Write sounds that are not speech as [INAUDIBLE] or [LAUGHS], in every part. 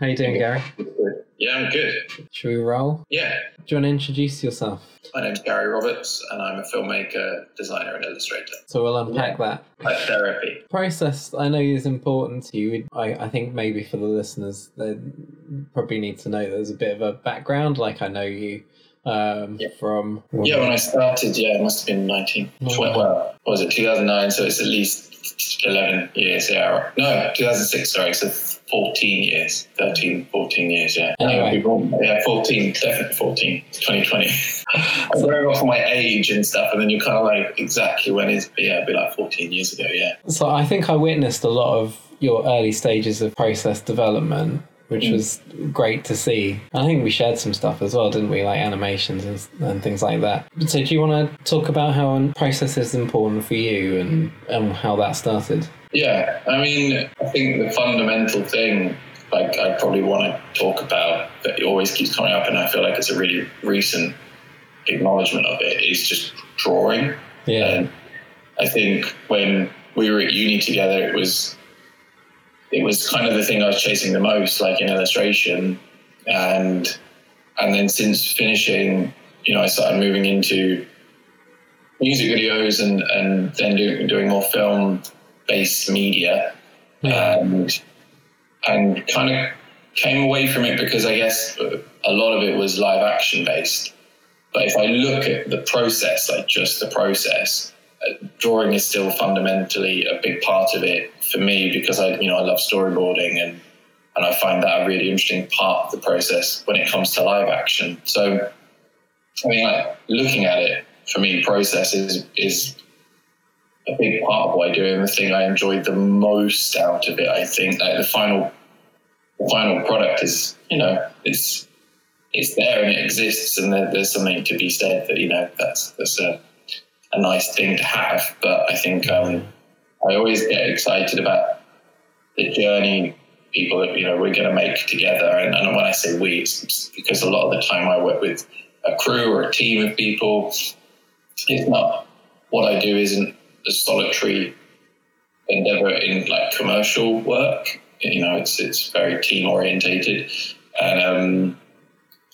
How you doing, Gary? Yeah, I'm good. Should we roll? Yeah. Do you want to introduce yourself? My name's Gary Roberts, and I'm a filmmaker, designer, and illustrator. So we'll unpack that. Like therapy. Process, I know, is important to you. I, I think maybe for the listeners, they probably need to know there's a bit of a background. Like I know you um, Yeah. from. Yeah, when I started, yeah, it must have been 19. Oh. Well, was it 2009? So it's at least 11 years. Yeah. No, 2006. Sorry, so 14 years, 13, 14 years. Yeah. Anyway. Yeah, 14, definitely 14. 2020. [LAUGHS] I'm going off my age and stuff, and then you're kind of like exactly when is? But yeah, it'd be like 14 years ago. Yeah. So I think I witnessed a lot of your early stages of process development, which Mm. was great to see. I think we shared some stuff as well, didn't we? Like animations and, and things like that. So do you want to talk about how a process is important for you and, and how that started? Yeah, I mean, I think the fundamental thing, like I probably want to talk about, that it always keeps coming up, and I feel like it's a really recent acknowledgement of it, is just drawing. Yeah. And I think when we were at uni together, it was it was kind of the thing I was chasing the most, like in illustration, and and then since finishing, you know, I started moving into music videos and and then doing doing more film based media, and and kind of came away from it because I guess a lot of it was live action based. But if I look at the process, like just the process, drawing is still fundamentally a big part of it for me because I, you know, I love storyboarding and and I find that a really interesting part of the process when it comes to live action. So, I mean, like looking at it for me, process is is a big part of what I do and the thing I enjoy the most out of it. I think like the final the final product is, you know, it's it's there and it exists, and there, there's something to be said that you know that's that's a a nice thing to have. But I think um, I always get excited about the journey people that you know we're going to make together. And, and when I say we, it's because a lot of the time I work with a crew or a team of people. It's not what I do isn't a solitary endeavor in like commercial work. You know, it's it's very team orientated, and um,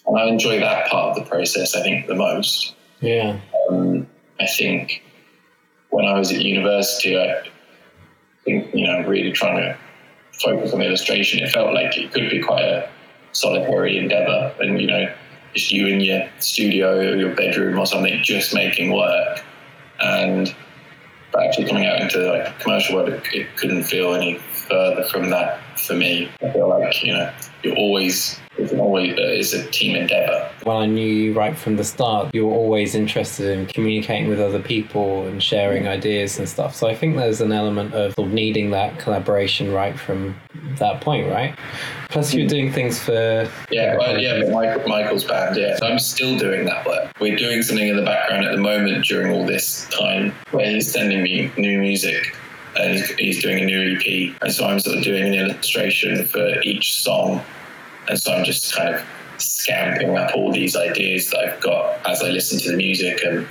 and I enjoy that part of the process. I think the most. Yeah. Um, I think when I was at university, I think you know really trying to focus on illustration. It felt like it could be quite a solitary endeavor, and you know, just you in your studio or your bedroom or something, just making work. And actually coming out into like commercial world, it couldn't feel any further from that for me. I feel like you know you're always it's always uh, it's a team endeavor. When I knew you right from the start, you were always interested in communicating with other people and sharing ideas and stuff. So I think there's an element of needing that collaboration right from that point, right? Plus, you're doing things for Yeah, well, yeah, Michael, Michael's band, yeah. So I'm still doing that work. We're doing something in the background at the moment during all this time where he's sending me new music and he's, he's doing a new EP. And so I'm sort of doing an illustration for each song. And so I'm just kind of scamping up all these ideas that I've got as I listen to the music and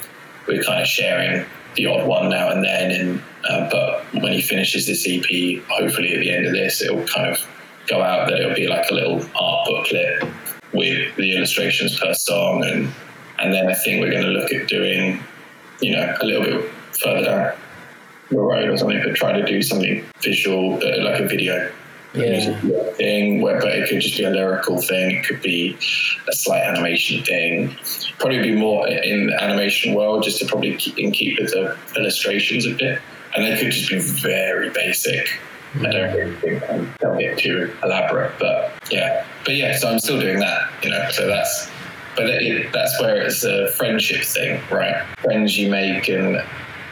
we're kind of sharing the odd one now and then. And uh, but when he finishes this EP, hopefully at the end of this, it'll kind of go out that it'll be like a little art booklet with the illustrations per song, and and then I think we're going to look at doing, you know, a little bit further down road or something, but try to do something visual, uh, like a video. Yeah. thing where but it could just be a lyrical thing it could be a slight animation thing probably be more in the animation world just to probably keep, and keep with the illustrations a bit and they could just be very basic I don't really think they'll get too elaborate, but yeah, but yeah. So I'm still doing that, you know. So that's, but it, that's where it's a friendship thing, right? Friends you make and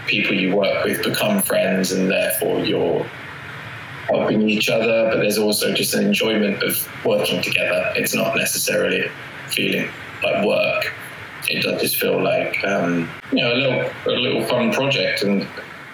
people you work with become friends, and therefore you're helping each other. But there's also just an enjoyment of working together. It's not necessarily feeling like work. It does just feel like um, you know a little a little fun project and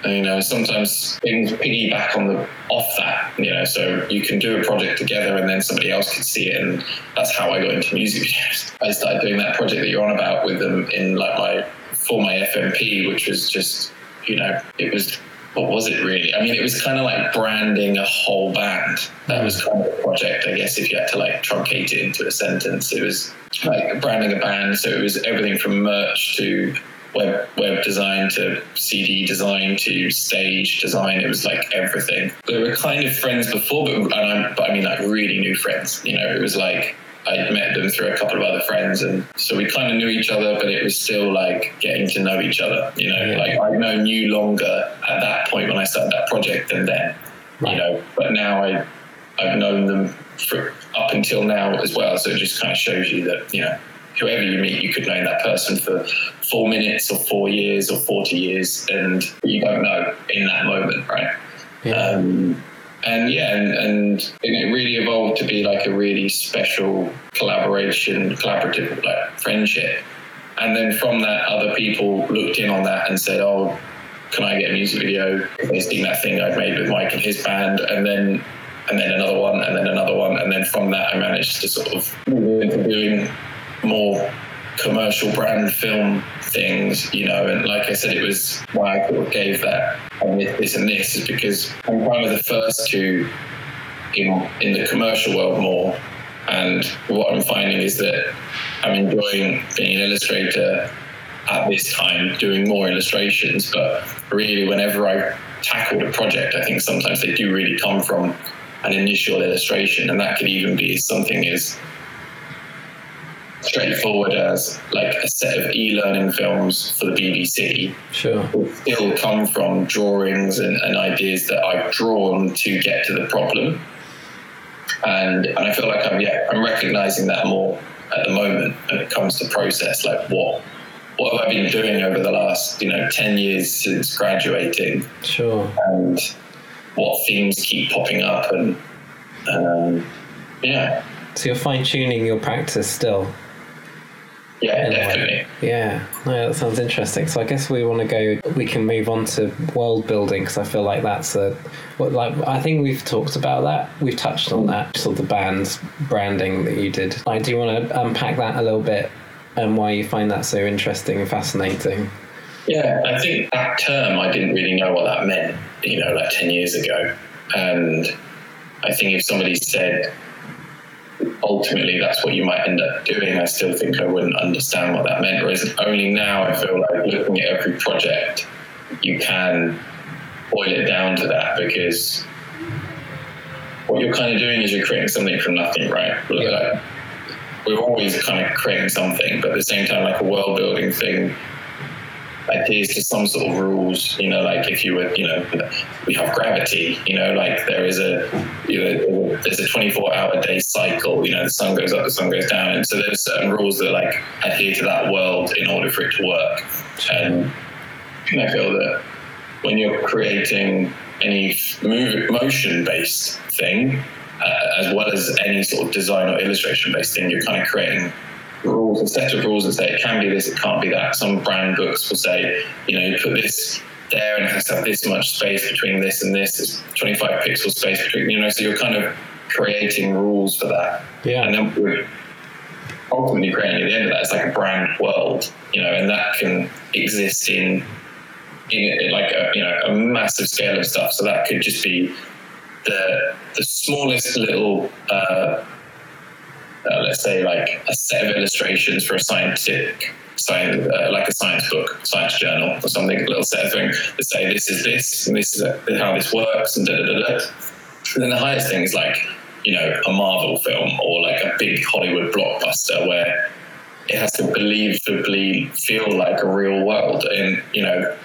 you know, sometimes things piggyback on the off that. You know, so you can do a project together, and then somebody else can see it, and that's how I got into music videos. [LAUGHS] I started doing that project that you're on about with them in like my for my FMP, which was just you know, it was what was it really? I mean, it was kind of like branding a whole band. That was kind of the project, I guess, if you had to like truncate it into a sentence. It was like branding a band. So it was everything from merch to web web design to CD design to stage design. It was like everything. We were kind of friends before, but, I'm, but I mean like really new friends. You know, it was like I met them through a couple of other friends, and so we kind of knew each other, but it was still like getting to know each other. You know, Yeah. like I've known you longer at that point when I started that project than then. Right. You know, but now I I've known them for up until now as well. So it just kind of shows you that you know whoever you meet, you could know that person for four minutes or four years or forty years, and you don't know in that moment, right? Yeah. Um, and yeah, and, and it really evolved to be like a really special collaboration, collaborative like friendship. And then from that, other people looked in on that and said, "Oh, can I get a music video?" They seen that thing I'd made with Mike and his band, and then and then another one, and then another one, and then from that, I managed to sort of move into doing more commercial brand film things, you know. And like I said, it was why I gave that um, and this, this and this is because I'm kind of the first to in in the commercial world more. And what I'm finding is that I'm enjoying being an illustrator at this time, doing more illustrations. But really, whenever I tackled a project, I think sometimes they do really come from an initial illustration, and that could even be something as straightforward as like a set of e-learning films for the BBC sure. It'll still come from drawings and, and ideas that I've drawn to get to the problem. And and I feel like I'm yeah, I'm recognizing that more at the moment when it comes to process, like what what have I been doing over the last, you know, ten years since graduating Sure. and what themes keep popping up and um, yeah. So you're fine tuning your practice still. Yeah, in a way. definitely. Yeah, no, that sounds interesting. So I guess we want to go. We can move on to world building because I feel like that's a. What like I think we've talked about that. We've touched on that. Sort of the band's branding that you did. Like, do you want to unpack that a little bit and why you find that so interesting and fascinating? Yeah, I think that term I didn't really know what that meant, you know, like 10 years ago. And I think if somebody said ultimately that's what you might end up doing, I still think I wouldn't understand what that meant. Whereas only now I feel like looking at every project, you can boil it down to that because what you're kind of doing is you're creating something from nothing, right? Like, we're always kind of creating something, but at the same time, like a world building thing adheres to some sort of rules. You know, like if you were, you know, we have gravity. You know, like there is a, you know, there's a 24 hour day cycle. You know, the sun goes up, the sun goes down, and so there's certain rules that like adhere to that world in order for it to work. And I feel that when you're creating any move, motion based thing, uh, as well as any sort of design or illustration based thing, you're kind of creating rules, a set of rules that say it can be this, it can't be that. Some brand books will say, you know, you put this there and it has to have this much space between this and this, it's 25 pixel space between, you know, so you're kind of creating rules for that. Yeah. And then we're ultimately creating at the end of that, it's like a brand world, you know, and that can exist in in, in like a you know a massive scale of stuff. So that could just be the the smallest little uh, uh, let's say like a set of illustrations for a scientific science uh, like a science book science journal or something a little set of thing that say this is this and this is how this works and da da da da. And then the highest thing is like you know a marvel film or like a big hollywood blockbuster where it has to believably feel like a real world and you know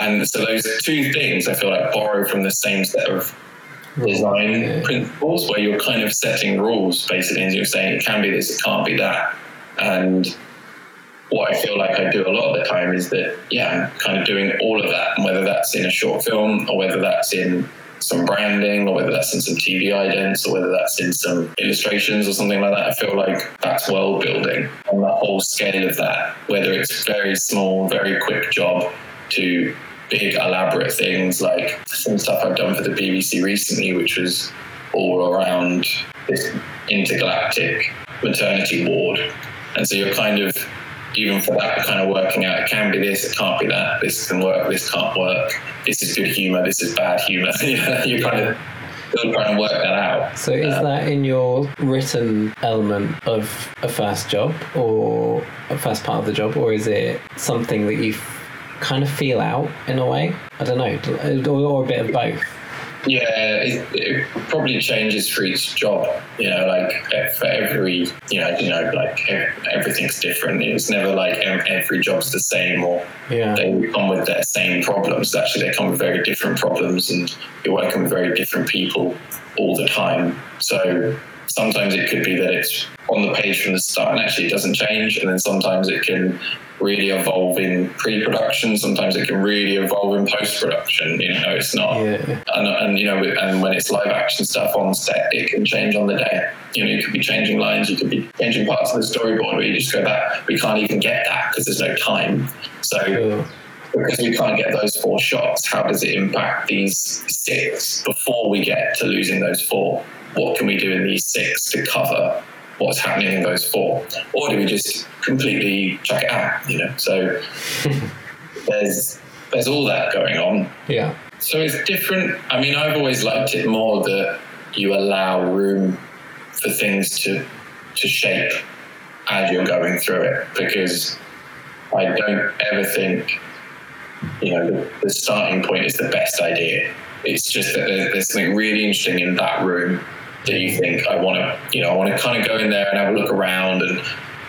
and so those two things i feel like borrow from the same set of design principles where you're kind of setting rules basically and you're saying it can be this, it can't be that. And what I feel like I do a lot of the time is that, yeah, I'm kind of doing all of that, and whether that's in a short film or whether that's in some branding or whether that's in some TV idents or whether that's in some illustrations or something like that. I feel like that's world building on the whole scale of that, whether it's very small, very quick job to big elaborate things like some stuff I've done for the BBC recently, which was all around this intergalactic maternity ward. And so you're kind of even for that kind of working out, it can be this, it can't be that, this can work, this can't work, this is good humor, this is bad humor. [LAUGHS] you know, you kind of still trying to work that out. So is um, that in your written element of a first job or a first part of the job, or is it something that you kind of feel out in a way? I don't know, or, or a bit of both. Yeah, it, it, probably changes for each job. You know, like for every, you know, you know, like everything's different. It's never like um, every job's the same, or yeah. they come with their same problems. Actually, they come with very different problems, and you're working with very different people all the time. So sometimes it could be that it's on the page from the start, and actually it doesn't change, and then sometimes it can really evolve in pre-production. Sometimes it can really evolve in post-production. You know, it's not, yeah. and, and you know, and when it's live action stuff on set, it can change on the day. You know, you could be changing lines, you could be changing parts of the storyboard where you just go that we can't even get that because there's no time. So. Because we can't get those four shots, how does it impact these six before we get to losing those four? What can we do in these six to cover what's happening in those four, or do we just completely chuck it out? You know, so [LAUGHS] there's there's all that going on. Yeah. So it's different. I mean, I've always liked it more that you allow room for things to to shape as you're going through it, because I don't ever think you know the, the starting point is the best idea. It's just that there's something really interesting in that room that you think I want to, you know, I want to kind of go in there and have a look around and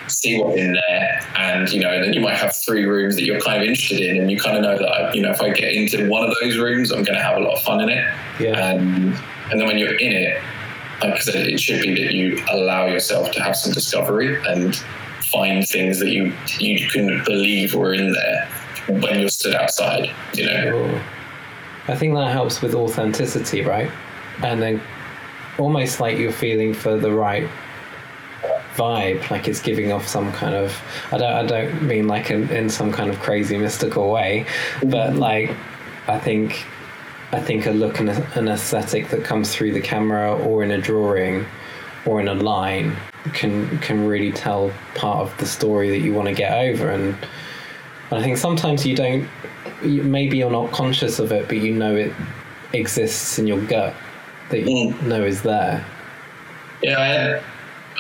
see what's in there. And, you know, and then you might have three rooms that you're kind of interested in. And you kind of know that, you know, if I get into one of those rooms, I'm going to have a lot of fun in it. Yeah. And, and then when you're in it, like I said, it should be that you allow yourself to have some discovery and find things that you you couldn't believe were in there when you're stood outside, you know. I think that helps with authenticity, right? And then almost like you're feeling for the right vibe like it's giving off some kind of i don't i don't mean like in, in some kind of crazy mystical way but mm-hmm. like i think i think a look and an aesthetic that comes through the camera or in a drawing or in a line can can really tell part of the story that you want to get over. And i think sometimes you don't maybe you're not conscious of it but you know it exists in your gut that you mm. know is there. Yeah, I had.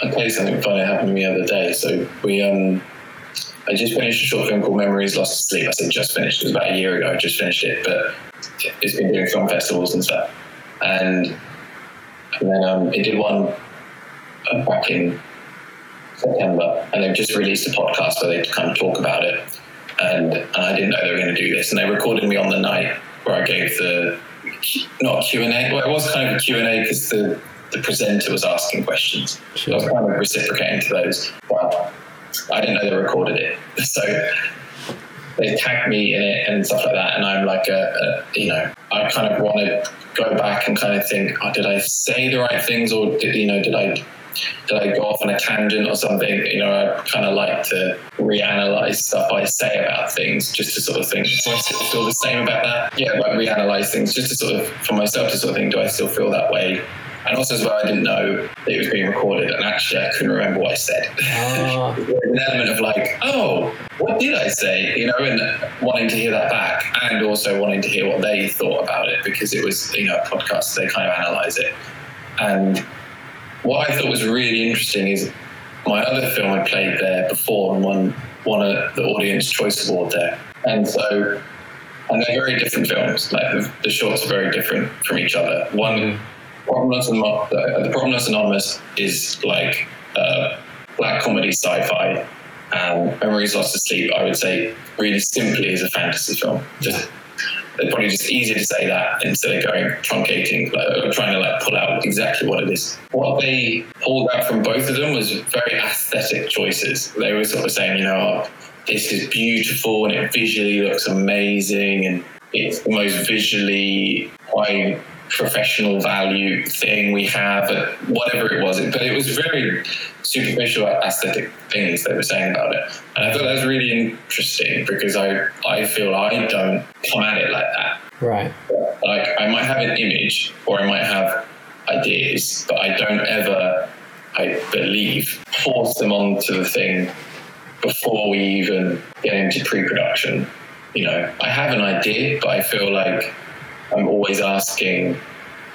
I'll something funny happened to me the other day. So we, um, I just finished a short film called Memories Lost to Sleep. I said just finished. It was about a year ago. I just finished it, but it's been doing film festivals and stuff. And and then um, it did one uh, back in September, and they've just released a podcast where they kind of talk about it. And, and I didn't know they were going to do this, and they recorded me on the night where I gave the not Q and A. Well, it was kind of a Q and A because the the presenter was asking questions. Sure. I was kind of reciprocating to those, but I didn't know they recorded it, [LAUGHS] so they tagged me in it and stuff like that. And I'm like, a, a, you know, I kind of want to go back and kind of think, oh, did I say the right things, or did you know, did I did I go off on a tangent or something? You know, I kind of like to reanalyze stuff I say about things just to sort of think, do I still feel the same about that? Yeah, like reanalyze things just to sort of, for myself to sort of think, do I still feel that way? And also, as well, I didn't know that it was being recorded, and actually, I couldn't remember what I said. [LAUGHS] Oh. An element of like, oh, what did I say? You know, and wanting to hear that back, and also wanting to hear what they thought about it because it was, you know, a podcast, so they kind of analyze it. And what I thought was really interesting is my other film I played there before and won won a, the Audience Choice Award there, and so and they're very different films. Like the, the shorts are very different from each other. One, mm-hmm. Problemless, uh, the Problemless Anonymous is like uh, black comedy sci-fi. And Memories Lost to Sleep, I would say, really simply is a fantasy film. Just it's probably just easier to say that instead of going truncating like, trying to like pull out exactly what it is. What they pulled out from both of them was very aesthetic choices. They were sort of saying, you know, this is beautiful and it visually looks amazing and it's the most visually high professional value thing we have, uh, whatever it was. But it was very superficial aesthetic things they were saying about it. And I thought that was really interesting because I, I feel I don't come at it like that. Right. Like I might have an image or I might have ideas, but I don't ever, I believe, force them onto the thing before we even get into pre-production. You know, I have an idea, but I feel like I'm always asking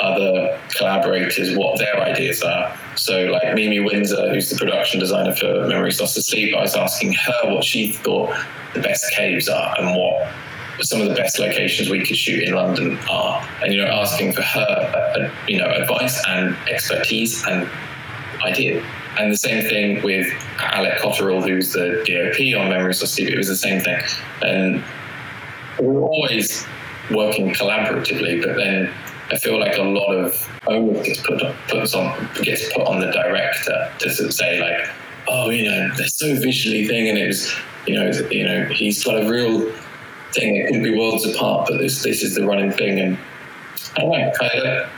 other collaborators what their ideas are. So, like Mimi Windsor, who's the production designer for Memories Lost Asleep, I was asking her what she thought the best caves are and what some of the best locations we could shoot in London are, and you know, asking for her, uh, you know, advice and expertise and idea. And the same thing with Alec Cotterill, who's the DOP on Memories Lost Asleep. It was the same thing, and we were always working collaboratively, but then I feel like a lot of onus gets put puts on gets put on the director to sort of say like, oh, you know, they're so visually thing, and it was, you know, you know, he's got a real thing that could be worlds apart, but this this is the running thing, and I don't know, kind of.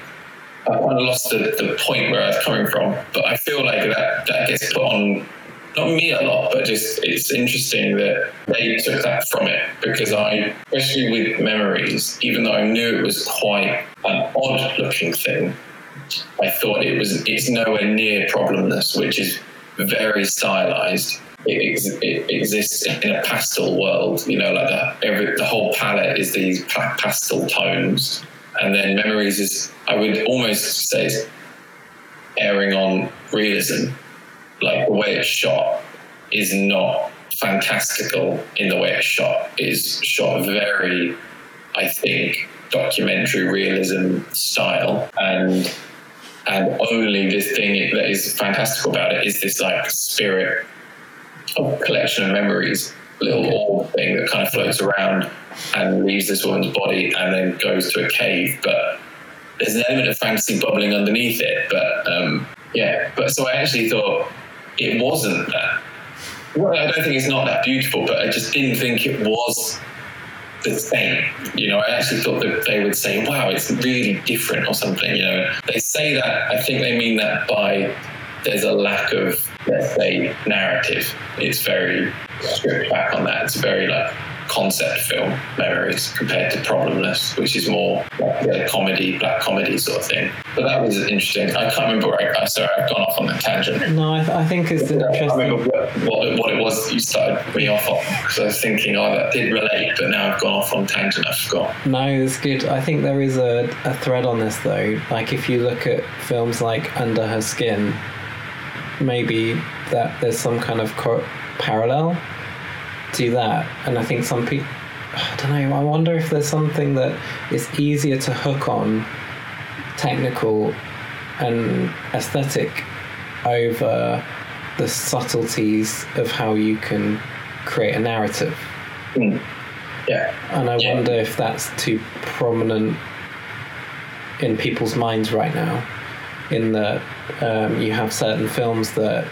I kind of lost the, the point where I was coming from, but I feel like that, that gets put on not me a lot, but just it's interesting that they took that from it because I, especially with memories, even though I knew it was quite an odd looking thing, I thought it was it's nowhere near problemless, which is very stylized. It, ex- it exists in a pastel world, you know, like that. Every the whole palette is these pa- pastel tones, and then memories is I would almost say airing on realism like the way it's shot is not fantastical in the way it's shot. It is shot very, I think, documentary realism style, and and only this thing that is fantastical about it is this like spirit of collection of memories, little orb thing that kind of floats around and leaves this woman's body and then goes to a cave, but. There's an element of fantasy bubbling underneath it, but um, yeah. But so I actually thought it wasn't that. Well, I don't think it's not that beautiful, but I just didn't think it was the same. You know, I actually thought that they would say, wow, it's really different or something. You know, they say that, I think they mean that by there's a lack of, let's say, narrative. It's very stripped back on that. It's very like concept film memories compared to Problemless, which is more like a comedy, black comedy sort of thing. But that was interesting. I can't remember. Where I, sorry, I've gone off on a tangent. No, I, th- I think it's interesting. I remember what, what, what, it was you started me off on because I was thinking, oh, that did relate, but now I've gone off on tangent. I forgot. No, it's good. I think there is a, a thread on this though. Like if you look at films like Under Her Skin, maybe that there's some kind of cor- parallel do that. And I think some people, I don't know, I wonder if there's something that is easier to hook on technical and aesthetic over the subtleties of how you can create a narrative. Mm. Yeah. And I yeah. wonder if that's too prominent in people's minds right now, in that um, you have certain films that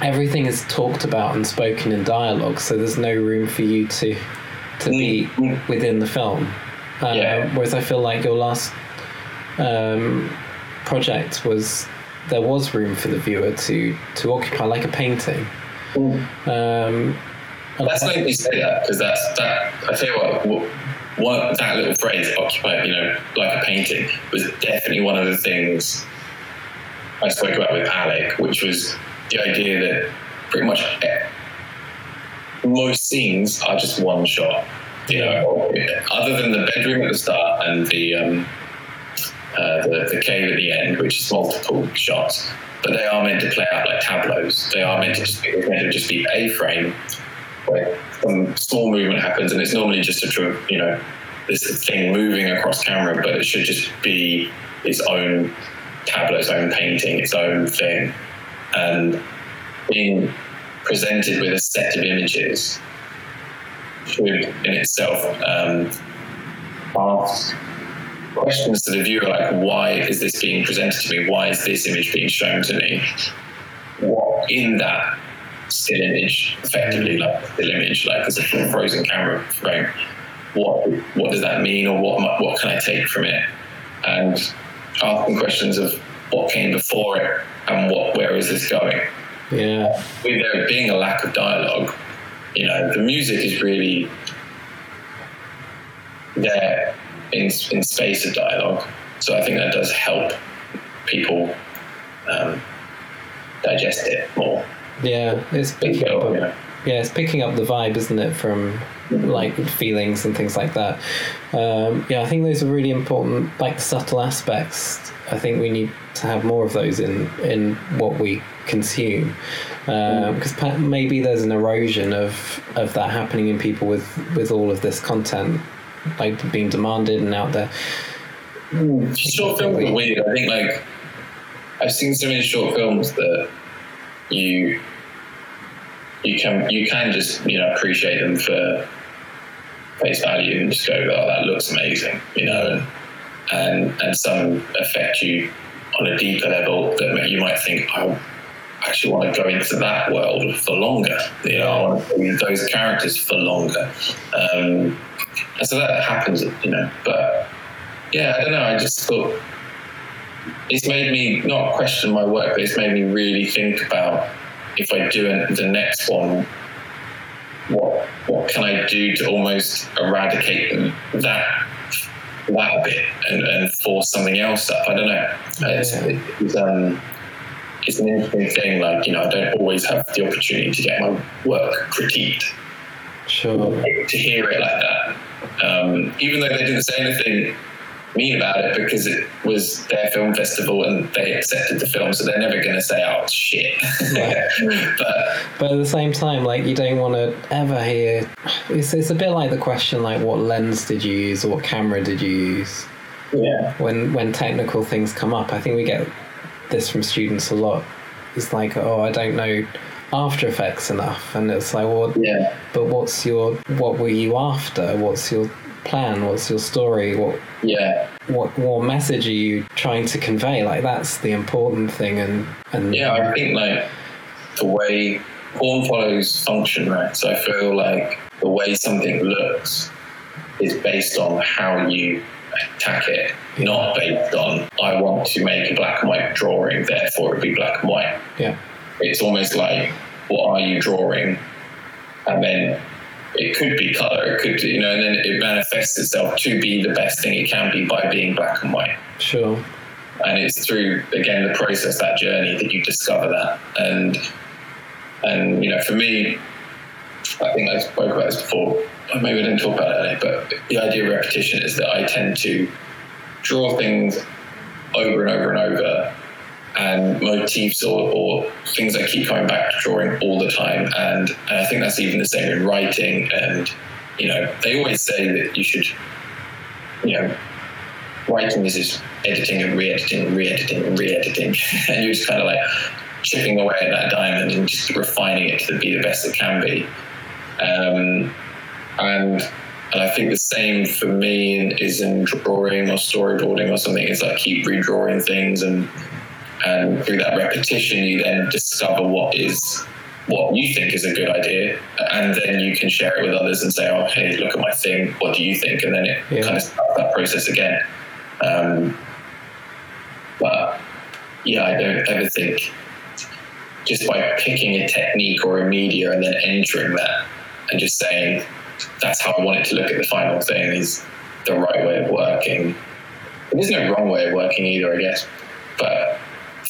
everything is talked about and spoken in dialogue, so there's no room for you to to be mm-hmm. within the film. Um, yeah. Whereas I feel like your last um, project was there was room for the viewer to to occupy like a painting. Mm. Um, that's made me say that because that's that. I tell you what, what, what, that little phrase "occupy," you know, like a painting, was definitely one of the things I spoke about with Alec, which was the idea that pretty much most scenes are just one shot. You know, other than the bedroom at the start and the um, uh, the, the cave at the end, which is multiple shots, but they are meant to play out like tableaus. They are meant to just be, meant to just be a frame where some small movement happens, and it's normally just a you know this thing moving across camera, but it should just be its own tableau, its own painting, its own thing and being presented with a set of images should in itself um, ask questions to the viewer like why is this being presented to me? Why is this image being shown to me? What in that still image effectively like still image like as a frozen camera frame what what does that mean or what what can I take from it? And asking questions of what came before it and what where is this going? Yeah. With there being a lack of dialogue, you know, the music is really there in in space of dialogue. So I think that does help people um, digest it more. Yeah, it's big yeah. Yeah, it's picking up the vibe, isn't it, from like feelings and things like that. Um, yeah, I think those are really important, like subtle aspects. I think we need to have more of those in in what we consume, because pa maybe there's an erosion of of that happening in people with with all of this content like being demanded and out there. Short films are weird. I think like I've seen so many short films that you you can you can just you know appreciate them for face value and just go, oh, that looks amazing, you know, and and, and some affect you on a deeper level that you might think, I actually want to go into that world for longer, you know, I want to be those characters for longer, um, and so that happens, you know, but yeah, I don't know. I just thought it's made me not question my work, but it's made me really think about if I do it- the next one, what what can I do to almost eradicate that that bit and, and force something else up? I don't know. It's, it's, um, it's an interesting thing. Like you know, I don't always have the opportunity to get my work critiqued Sure. to hear it like that. Um, even though they didn't say anything mean about it because it was their film festival and they accepted the film, so they're never going to say, "Oh shit." [LAUGHS] but But at the same time, like you don't want to ever hear. It's, it's a bit like the question, like what lens did you use or what camera did you use? yeah, When when technical things come up, I think we get this from students a lot. It's like, oh, I don't know After Effects enough, and it's like, well, yeah, but what's your what were you after? What's your plan? What's your story? What yeah, what what message are you trying to convey? Like that's the important thing, and and yeah. I think like the way form follows function, right? So I feel like the way something looks is based on how you attack it, not based on I want to make a black and white drawing, therefore it be black and white. yeah, it's almost like what are you drawing and then it could be color it could you know and then it manifests itself to be the best thing it can be by being black and white. Sure, and it's through again the process that journey that you discover that. And and you know for me i think i spoke about this before. Maybe i didn't talk about it earlier but the idea of repetition is that i tend to draw things over and over and over and motifs or, or things I keep coming back to drawing all the time. And, and I think that's even the same in writing. And, you know, they always say that you should, you know, writing is just editing and re-editing and re-editing and re-editing. [LAUGHS] and you're just kind of like chipping away at that diamond and just refining it to be the best it can be. Um, and and I think the same for me is in drawing or storyboarding or something. Is like keep redrawing things and and through that repetition you then discover what is what you think is a good idea and then you can share it with others and say oh hey look at my thing. What do you think? And then it Yeah. kind of starts that process again. Um, but yeah i don't ever think just by picking a technique or a media and then entering that and just saying that's how i want it to look at the final thing is the right way of working. There's no wrong way of working either i guess but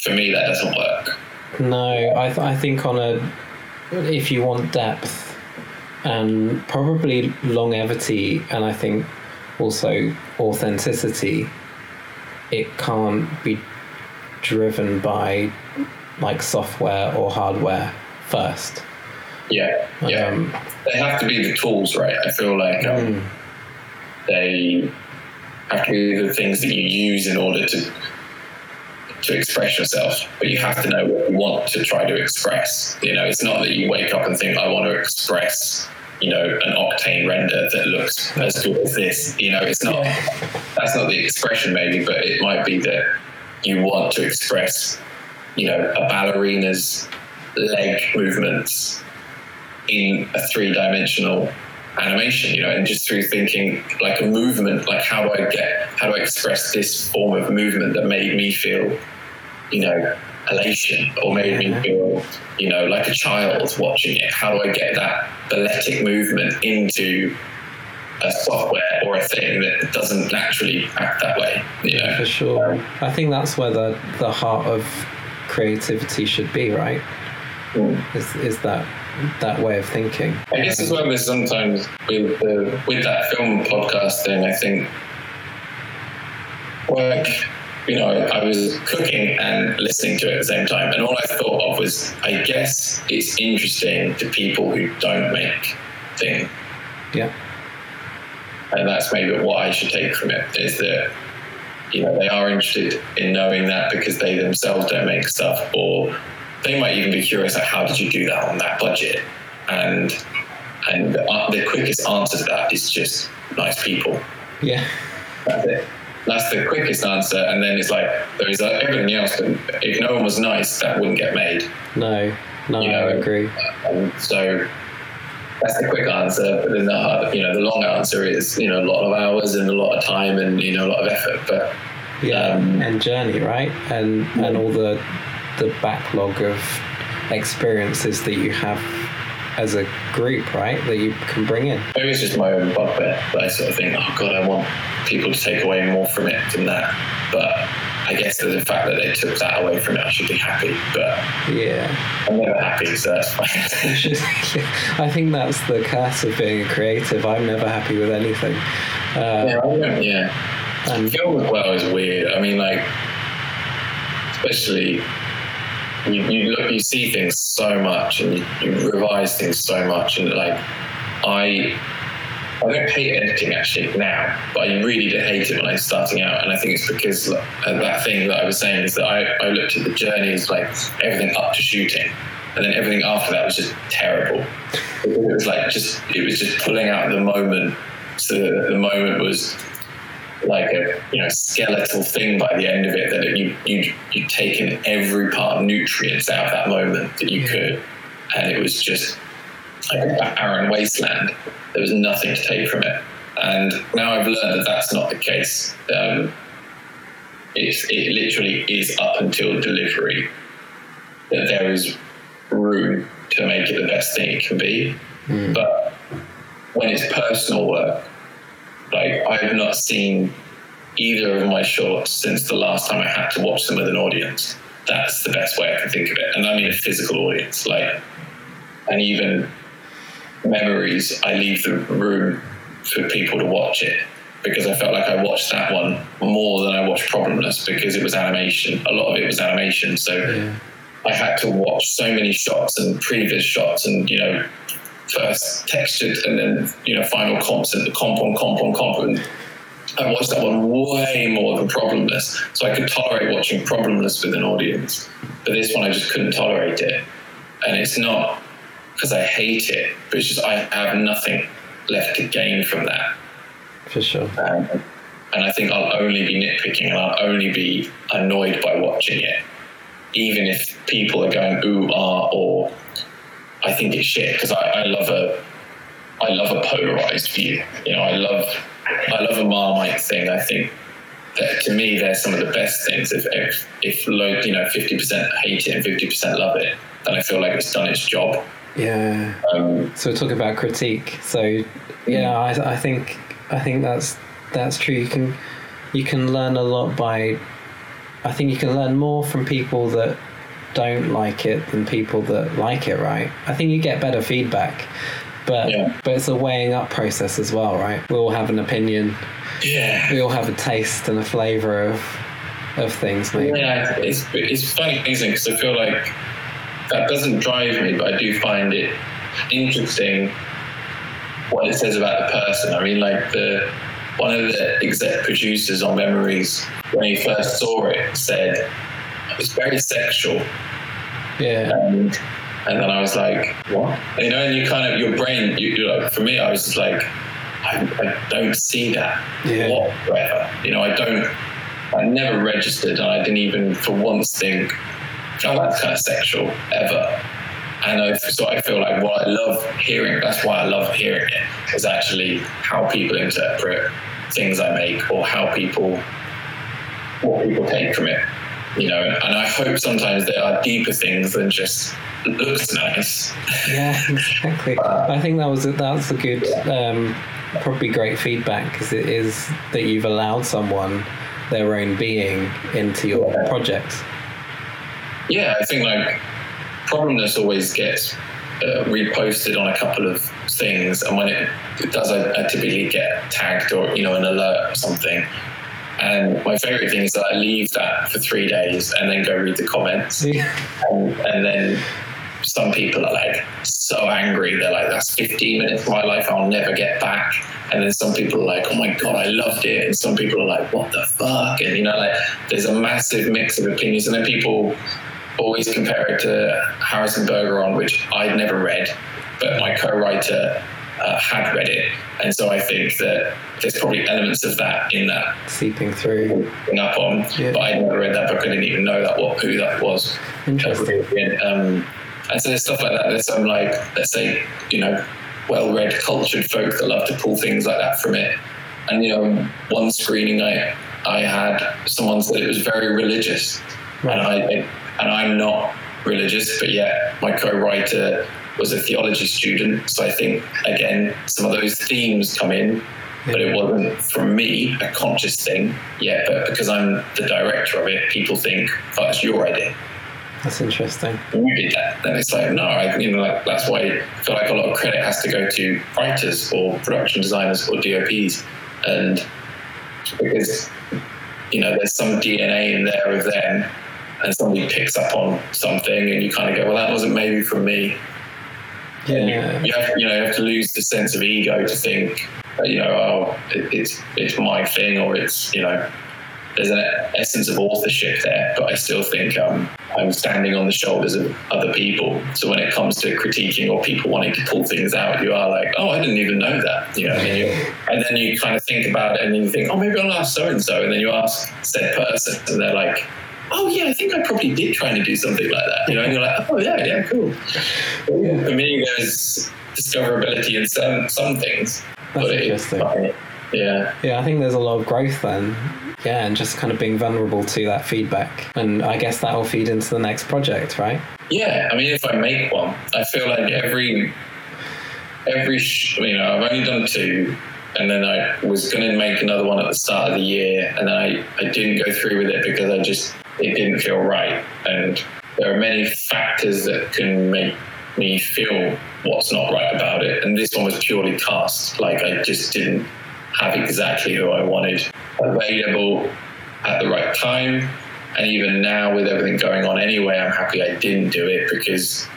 for me that doesn't work. No, I, th- I think on a if you want depth and probably longevity, and I think also authenticity, it can't be driven by like software or hardware first. yeah yeah. Um, they have to be the tools right? I feel like um, mm, they have to be the things that you use in order to to express yourself but you have to know what you want to try to express. You know it's not that you wake up and think i want to express you know an octane render that looks as good as this. You know it's not that's not the expression maybe but it might be that you want to express you know a ballerina's leg movements in a three-dimensional animation you know and just through thinking like a movement like how do i get how do i express this form of movement that made me feel you know elation or made me feel you know like a child watching it how do i get that balletic movement into a software or a thing that doesn't naturally act that way you know for sure. I think that's where the, the heart of creativity should be, right? Mm. Is is that that way of thinking? I guess as well there's sometimes with the with that film podcast thing, I think like you know, I was cooking and listening to it at the same time, and all I thought of was, I guess it's interesting to people who don't make things. Yeah. And that's maybe what I should take from it is that, you know, they are interested in knowing that because they themselves don't make stuff, or they might even be curious, like, how did you do that on that budget? And and the, the quickest answer to that is just nice people. Yeah. That's it. That's the quickest answer, and then it's like there is uh, everything else. But if no one was nice, that wouldn't get made. No, no, You know, I agree. And so that's the quick answer. But then the hard, you know, the long answer is you know a lot of hours and a lot of time and you know a lot of effort. But Yeah, Um, and journey, right? And and all the the backlog of experiences that you have as a group, right? That you can bring in. maybe it's just my own bugbear that I sort of think, oh god, I want people to take away more from it than that. But I guess that the fact that they took that away from it, I should be happy. But Yeah. I'm never happy, so that's fine. [LAUGHS] I think that's the curse of being a creative. I'm never happy with anything. Uh, yeah, yeah. and film as well is weird. I mean, like, especially you, you look, you see things so much, and you, you revise things so much, and like, I. I don't hate editing actually now, but I really did hate it when I was starting out, and I think it's because like, that thing that I was saying is that I, I looked at the journey as like everything up to shooting, and then everything after that was just terrible. It was like just it was just pulling out the moment, so the moment was like a you know skeletal thing by the end of it that it, you you you'd taken every part of nutrients out of that moment that you could, and it was just like a barren wasteland. There was nothing to take from it, and now I've learned that that's not the case. Um, it's it literally is up until delivery that there is room to make it the best thing it can be, but when it's personal work like I have not seen either of my shorts since the last time I had to watch them with an audience. That's the best way I can think of it, and I mean a physical audience. Like, and even memories, I leave the room for people to watch it because I felt like I watched that one more than I watched Problemless because it was animation. A lot of it was animation, so yeah. I had to watch so many shots and previous shots and you know first textured and then you know final comps and the comp on comp on comp. And I watched that one way more than Problemless. So I could tolerate watching Problemless with an audience. But this one I just couldn't tolerate it. And it's not because I hate it but it's just I have nothing left to gain from that. For sure. um, and I think I'll only be nitpicking and I'll only be annoyed by watching it, even if people are going ooh ah or I think it's shit because I, I love a I love a polarized view. You know, I love I love a Marmite thing. I think that to me they're some of the best things. If if if low, you know fifty percent hate it and fifty percent love it, then I feel like it's done its job. Yeah. Um, So we're about critique. So yeah, I, I think I think that's that's true. You can you can learn a lot by. I think you can learn more from people that don't like it than people that like it. Right. I think you get better feedback, but Yeah. but it's a weighing up process as well. Right. We all have an opinion. yeah. We all have a taste and a flavor of of things. Maybe. Yeah, it's it's funny amazing because I feel like that doesn't drive me, but I do find it interesting what it says about the person. I mean, like the one of the exec producers on Memories when he first saw it said it's very sexual, Yeah. and and then I was like, what? You know, and you kind of your brain, you, you're like, for me, I was just like, I, I don't see that Yeah. whatsoever. You know, I don't. I never registered, and I didn't even for once think, "Oh, that's kind of sexual," ever. And I, so I feel like what I love hearing, that's why I love hearing it, is actually how people interpret things I make or how people, what people take from it. You know, and I hope sometimes there are deeper things than just looks nice. Yeah, [LAUGHS] exactly. I think that was a, that was a good, um, probably great feedback because it is that you've allowed someone their own being into your Yeah. project. Yeah, I think like Problemless always gets uh, reposted on a couple of things, and when it, it does, I, I, typically get tagged or you know an alert or something. And my favorite thing is that I leave that for three days and then go read the comments, yeah. and, and then some people are like so angry. They're like, "That's 15 minutes of my life I'll never get back." And then some people are like, "Oh my god, I loved it," and some people are like, "What the fuck?" And you know, like there's a massive mix of opinions, and then people always compare it to Harrison Bergeron, which I'd never read, but my co-writer uh, had read it, and so I think that there's probably elements of that in that seeping through. Up on, yeah. but I'd never read that book. I didn't even know that what who that was. Interesting. Um, and so there's stuff like that. There's some like let's say you know well-read, cultured folk that love to pull things like that from it. And you know, one screening I I had, someone said it was very religious, right. and I and I'm not religious, but yet my co-writer was a theology student, so I think again some of those themes come in, but it wasn't from me a conscious thing yet. But because I'm the director of it, people think, "Oh, it's your idea." That's interesting. You did that, then it's like no, I, you know, like, that's why I feel like a lot of credit has to go to writers or production designers or DOPs, and because you know there's some DNA in there of them and somebody picks up on something and you kind of go, well, that wasn't maybe from me. Yeah. You, have, you know, you have to lose the sense of ego to think, you know, oh, it, it's it's my thing or it's you know, there's an essence of authorship there, but I still think um, I'm standing on the shoulders of other people. So when it comes to critiquing or people wanting to pull things out, you are like, oh, I didn't even know that, you know. And, and then you kind of think about it and you think, oh, maybe I'll ask so and so, and then you ask said person, and they're like, oh yeah, I think I probably did try to do something like that. You know, and you're like, oh yeah, yeah, cool. Yeah. For me, there's discoverability in some some things. That's interesting. yeah. Yeah, I think there's a lot of growth then. Yeah, and just kind of being vulnerable to that feedback. And I guess that'll feed into the next project, right? Yeah, I mean, if I make one, I feel like every, every, you know, I've only done two, and then I was going to make another one at the start of the year, and then I, I didn't go through with it because I just it didn't feel right. And there are many factors that can make me feel what's not right about it. And this one was purely cast. Like I just didn't have exactly who I wanted available at the right time. And even now, with everything going on anyway, I'm happy I didn't do it because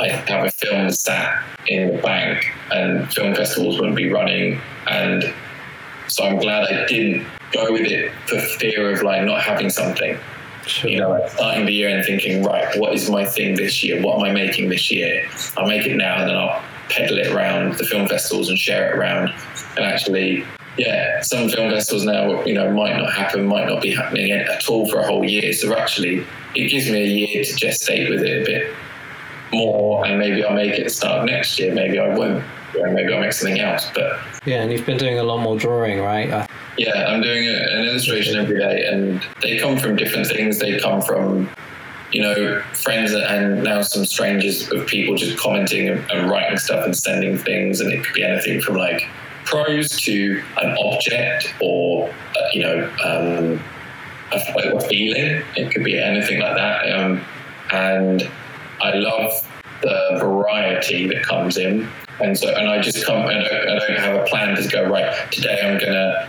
I have a film sat in the bank and film festivals wouldn't be running. And so I'm glad I didn't go with it for fear of like not having something. Sure. You know, starting the year and thinking, right, what is my thing this year? What am I making this year? I'll make it now and then I'll peddle it around the film festivals and share it around. And actually, yeah, some film festivals now, you know, might not happen, might not be happening at all for a whole year. So actually, it gives me a year to gestate with it a bit more, and maybe I'll make it start next year. Maybe I won't. Maybe I'll make something else. But yeah, and you've been doing a lot more drawing, right? Yeah, I'm doing an illustration every day, and they come from different things. They come from, you know, friends and now some strangers of people just commenting and writing stuff and sending things, and it could be anything from like prose to an object or uh, you know um, a, a, feeling. It could be anything like that, um, and I love the variety that comes in. And so, and I just come, I I don't have a plan to go right. Today, I'm gonna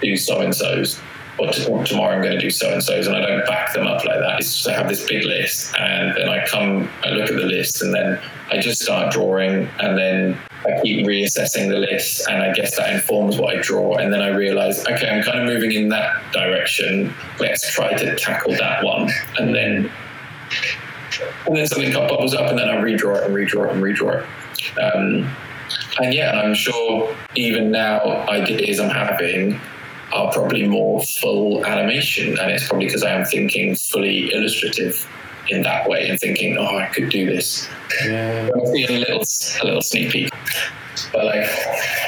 do so and so's, or, tomorrow I'm going to do so and so's, and I don't back them up like that. It's just I have this big list, and then I come, I look at the list, and then I just start drawing, and then I keep reassessing the list, and I guess that informs what I draw, and then I realize, okay, I'm kind of moving in that direction. Let's try to tackle that one, and then. And then something bubbles up, and then I redraw it and redraw it and redraw it. Um, and yeah, I'm sure even now ideas I'm having are probably more full animation, and it's probably because I am thinking fully illustrative in that way and thinking, oh, I could do this. Yeah. a little, a little sneak peek. But like,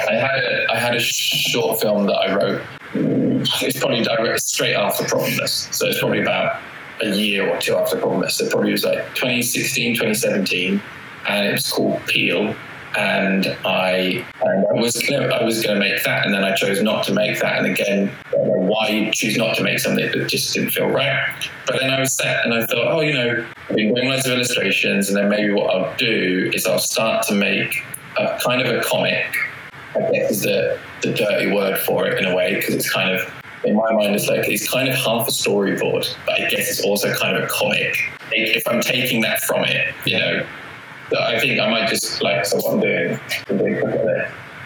I had a, I had a short film that I wrote. It's probably direct straight after Problemless, so it's probably about a year or two after Problemless. So it probably was like 2016, 2017, and it was called Peel and I, I was gonna, I was going to make that, and then I chose not to make that, and again, why choose not to make something that just didn't feel right. But then I was set and I thought, oh, you know, I've been doing loads of illustrations, and then maybe what I'll do is I'll start to make a kind of a comic. I guess is the, the dirty word for it in a way, because it's kind of in my mind, it's like it's kind of half a storyboard, but I guess it's also kind of a comic. If I'm taking that from it, you know, I think I might just like so what I'm doing. I'm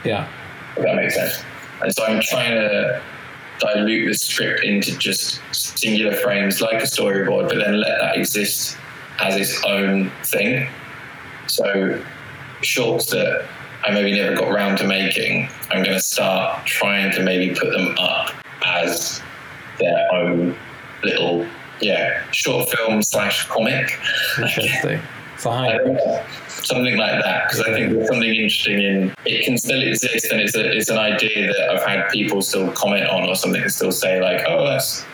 yeah, if that makes sense. And so I'm trying to dilute the script into just singular frames like a storyboard, but then let that exist as its own thing. So shorts that I maybe never got around to making, I'm going to start trying to maybe put them up as their own little, yeah, short film slash comic. Interesting. [LAUGHS] Um, something like that because I think there's something interesting in it can still exist and it's a, it's an idea that I've had people still comment on or something still say like oh that's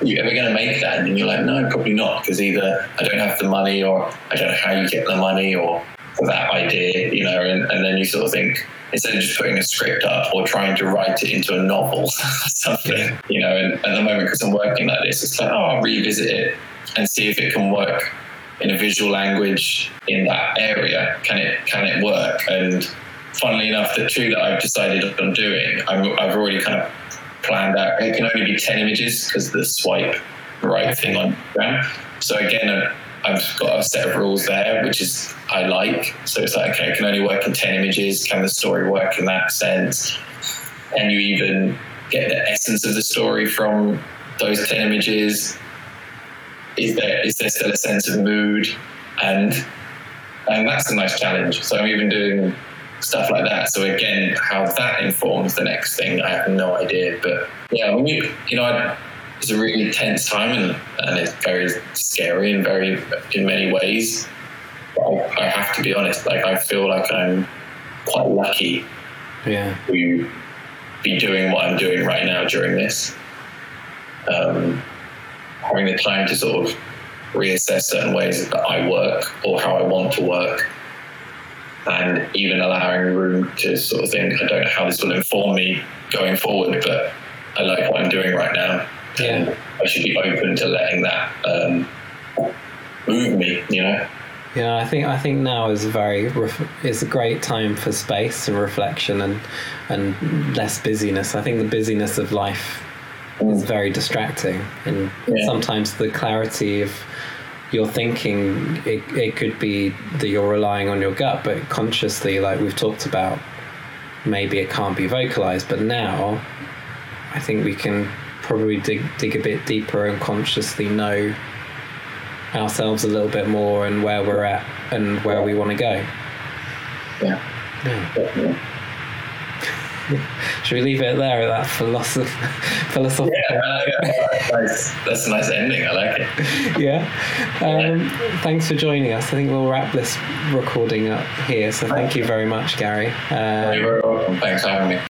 you ever going to make that? And you're like no probably not because either I don't have the money or I don't know how you get the money or for that idea you know and, and then you sort of think instead of just putting a script up or trying to write it into a novel or [LAUGHS] something, you know, and at the moment, because I'm working like this, it's like, oh, I'll revisit it and see if it can work in a visual language in that area. Can it, can it work? And funnily enough, the two that I've decided on doing, i have already kind of planned out. It can only be 10 images because the swipe right thing on Instagram. So again, I've got a set of rules there, which is I like. So it's like, okay, I can only work in 10 images. Can the story work in that sense? Can you even get the essence of the story from those 10 images? Is there, is there still a sense of mood? And, and that's a nice challenge. So I'm even doing stuff like that. So again, how that informs the next thing, I have no idea. But yeah, when you, you know, I, it's a really tense time and, and it's very scary and very in many ways. I, I, have to be honest, like I feel like I'm quite lucky yeah. to be doing what I'm doing right now during this. Um, having the time to sort of reassess certain ways that I work or how I want to work. And even allowing room to sort of think, I don't know how this will inform me going forward, but I like what I'm doing right now yeah. I should be open to letting that um, move me, you know. Yeah, I think I think now is a very is a great time for space and reflection and and less busyness. I think the busyness of life. Is very distracting, and yeah. sometimes the clarity of your thinking it, it could be that you're relying on your gut, but consciously, like we've talked about, maybe it can't be vocalized. But now, I think we can probably dig dig a bit deeper and consciously know ourselves a little bit more and where we're at and where we want to go. Yeah. Yeah. [LAUGHS] Should we leave it there at that philosoph- [LAUGHS] philosophical? Yeah, yeah. Nice. that's a nice ending. I like it. Yeah. Um, yeah. Thanks for joining us. I think we'll wrap this recording up here. So thank you very much, Gary. Um, You're very welcome. Thanks for having me.